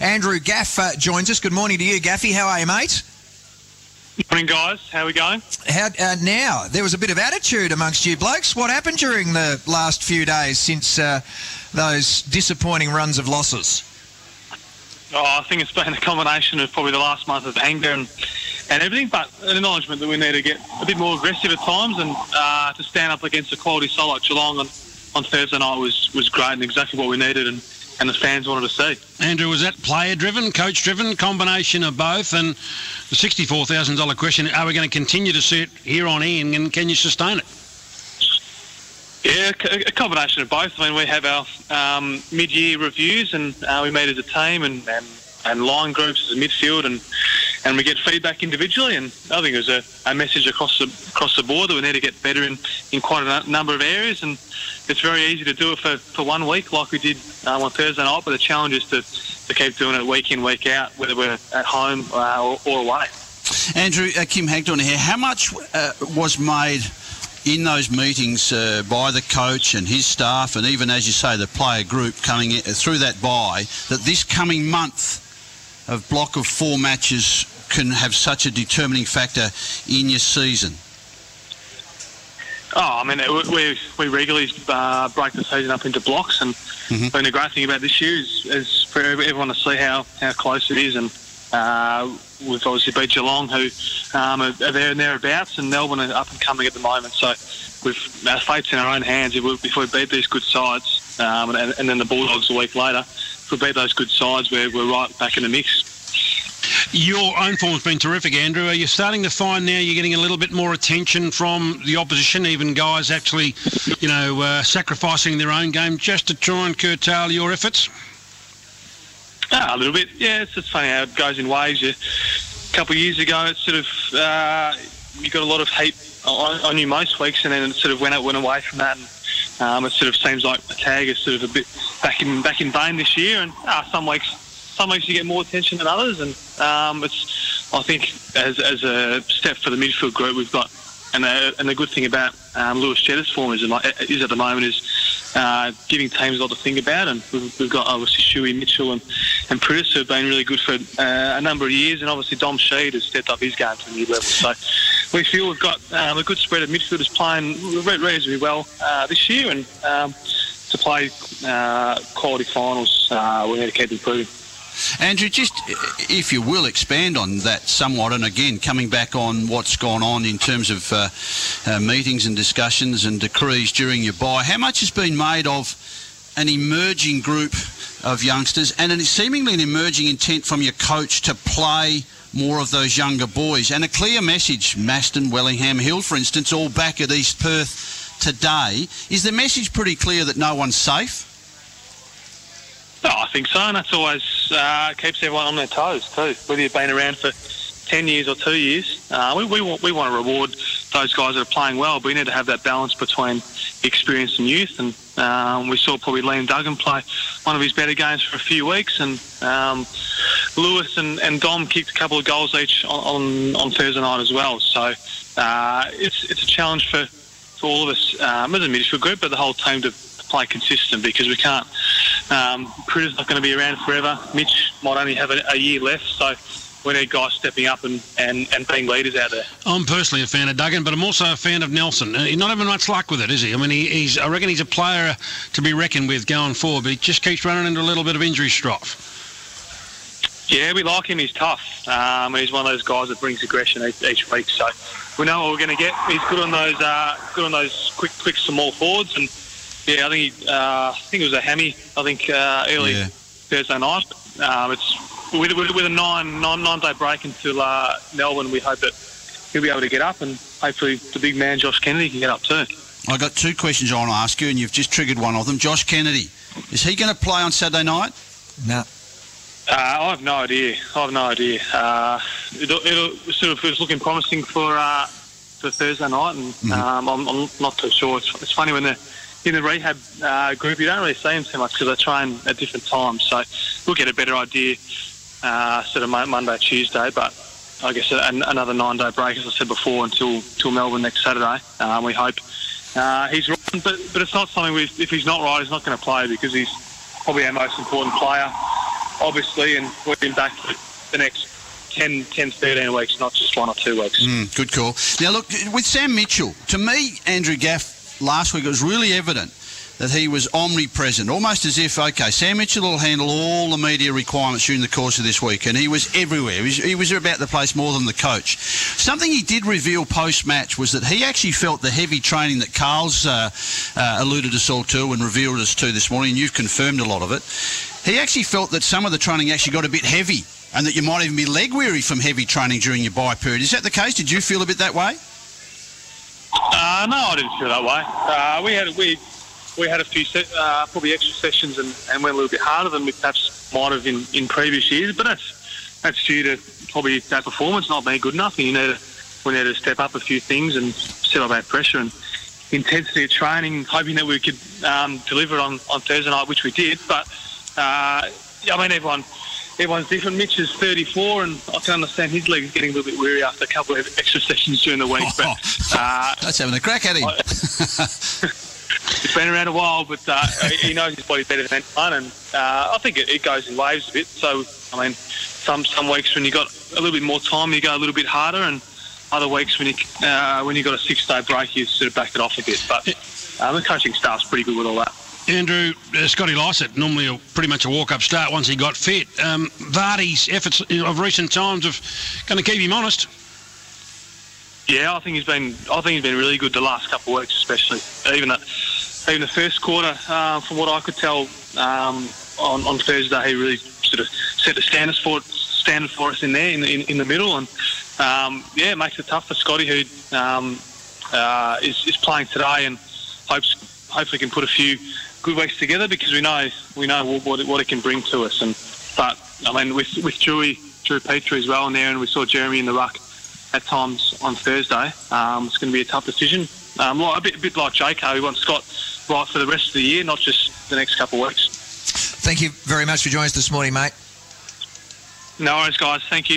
Andrew Gaff uh, joins us. Good morning to you, Gaffy. How are you, mate? Morning, guys. How are we going? How, uh, now, there was a bit of attitude amongst you blokes. What happened during the last few days since uh, those disappointing runs of losses? Oh, I think it's been a combination of probably the last month of anger and, and everything, but an acknowledgement that we need to get a bit more aggressive at times and uh, to stand up against a quality side like Geelong on, on Thursday night was, was great and exactly what we needed and, and the fans wanted to see. Andrew, was that player driven, coach driven, combination of both? And the $64,000 question are we going to continue to see it here on in and can you sustain it? Yeah, a combination of both. I mean, we have our um, mid-year reviews, and uh, we meet as a team and, and, and line groups as a midfield, and and we get feedback individually. And I think there's a, a message across the across the board that we need to get better in, in quite a number of areas. And it's very easy to do it for, for one week, like we did um, on Thursday night. But the challenge is to, to keep doing it week in, week out, whether we're at home uh, or, or, away. Andrew, uh, Kim Hagdorn here. How much uh, was made? in those meetings uh, by the coach and his staff, and even as you say, the player group coming in, through that bye, that this coming month of block of four matches can have such a determining factor in your season? Oh, I mean, we we regularly uh, break the season up into blocks, and mm-hmm. and the great thing about this year is, is for everyone to see how, how close it is, and uh, we've obviously beat Geelong, who um, are, are there and thereabouts, and Melbourne are up and coming at the moment. So we've our fate's in our own hands. If we, if we beat these good sides, um, and, and, then the Bulldogs a week later, if we beat those good sides, we're, we're right back in the mix. Your own form's been terrific, Andrew. Are you starting to find now you're getting a little bit more attention from the opposition, even guys actually, you know, uh, sacrificing their own game just to try and curtail your efforts? A little bit. Yeah, it's just funny how it goes in waves. You, a couple of years ago, it sort of uh, you got a lot of heat on, on, you most weeks, and then it sort of went went away from that. And, um, it sort of seems like the tag is sort of a bit back in back in vain this year, and uh, some weeks some weeks you get more attention than others, and um, it's I think as as a step for the midfield group, we've got and the, and the good thing about um, Lewis Jetta's form is, is at the moment is uh, giving teams a lot to think about. And we've, we've got obviously Shuey Mitchell and, and Priddis have been really good for uh, a number of years. And obviously Dom Sheed has stepped up his game to a new level. So we feel we've got um, a good spread of midfielders playing reasonably well uh, this year. And um, to play uh, quality finals, uh, we need to keep improving. Andrew, just if you will expand on that somewhat, and again, coming back on what's gone on in terms of uh, uh, meetings and discussions and decrees during your bye, how much has been made of an emerging group of youngsters and a seemingly an emerging intent from your coach to play more of those younger boys and a clear message, Masten, Wellingham Hill, for instance, all back at East Perth today. Is the message pretty clear that no one's safe? No, I think so, and that's always uh, keeps everyone on their toes too. Whether you've been around for ten years or two years, uh, we, we we want to reward those guys that are playing well, but we need to have that balance between experience and youth. And um, we saw probably Liam Duggan play one of his better games for a few weeks, and um, Lewis and, and Dom kicked a couple of goals each on on, on Thursday night as well. So uh, it's it's a challenge for, for all of us um, as a midfield group, but the whole team to play consistent because we can't um, Critter's not going to be around forever. Mitch might only have a, a year left, so we need guys stepping up and, and, and being leaders out there. I'm personally a fan of Duggan, but I'm also a fan of Nelson. Uh, he's not having much luck with it, is he? I mean, he, he's I reckon he's a player to be reckoned with going forward, but he just keeps running into a little bit of injury strife. Yeah, we like him. He's tough. Um, he's one of those guys that brings aggression each, each week. So we know what we're going to get. He's good on those uh, good on those quick, quick small forwards, and yeah, I think he, uh, I think it was a hammy. I think uh, early yeah. Thursday night. Um, it's with, with, with, a nine, nine, nine day break until uh, Melbourne. We hope that he'll be able to get up, and hopefully the big man Josh Kennedy can get up too. I got two questions I want to ask you, and you've just triggered one of them. Josh Kennedy, is he going to play on Saturday night? No. Uh, I have no idea. I have no idea. Uh, it'll, it'll, sort of it's looking promising for uh, for Thursday night, and mm-hmm. um, I'm, I'm, not too sure. It's, it's funny when they're in the rehab uh, group, you don't really see them too much because they train at different times. So we'll get a better idea uh, sort of Monday, Tuesday. But I guess another nine-day break, as I said before, until until Melbourne next Saturday. Um, we hope uh, he's right, but but it's not something we. If he's not right, he's not going to play because he's probably our most important player. obviously, and we've been back for the next 10, 10, 13 weeks, not just one or two weeks. Mm, good call. Now, look, with Sam Mitchell, to me, Andrew Gaff, last week, it was really evident that he was omnipresent, almost as if, okay, Sam Mitchell will handle all the media requirements during the course of this week, and he was everywhere. He was, he was about the place more than the coach. Something he did reveal post-match was that he actually felt the heavy training that Carl's uh, uh, alluded us all to and revealed us to this morning, and you've confirmed a lot of it. He actually felt that some of the training actually got a bit heavy and that you might even be leg weary from heavy training during your bye period. Is that the case? Did you feel a bit that way? Uh, no, I didn't feel that way. Uh, we had we we had a few uh, probably extra sessions and, and went a little bit harder than we perhaps might have in, in previous years. But that's that's due to probably that performance not being good enough. And you we need to step up a few things and set up our pressure and intensity of training, hoping that we could um, deliver it on, on Thursday night, which we did. But uh, I mean, everyone everyone's different. Mitch is 34, and I can understand his legs getting a little bit weary after a couple of extra sessions during the week. But uh, That's having a crack at him. he's been around a while, but uh, he knows his body better than anyone, and uh, I think it, it goes in waves a bit. So, I mean, some some weeks when you got a little bit more time, you go a little bit harder, and other weeks when you uh, when you got a six day break, you sort of back it off a bit. But uh, the coaching staff's pretty good with all that. Andrew, uh, Scotty Lycett, normally a, pretty much a walk-up start once he got fit. Um, Vardy's efforts of recent times have going to keep him honest. Yeah, I think he's been. I think he's been really good the last couple of weeks, especially even the, even the first quarter. Uh, from what I could tell um, on, on Thursday, he really sort of set the standards for standard for us in there in, in, in the middle, and um, yeah, it makes it tough for Scotty, who um, uh, is, is playing today, and hopes hopefully can put a few good weeks together because we know we know what, what it can bring to us. And but I mean, with with Drewy, Drew Petrie as well in there, and we saw Jeremy in the ruck at times on Thursday. Um, it's going to be a tough decision. Um, a, bit, a bit like Jaco, we want Scott right for the rest of the year, not just the next couple of weeks. Thank you very much for joining us this morning, mate. No worries, guys. Thank you.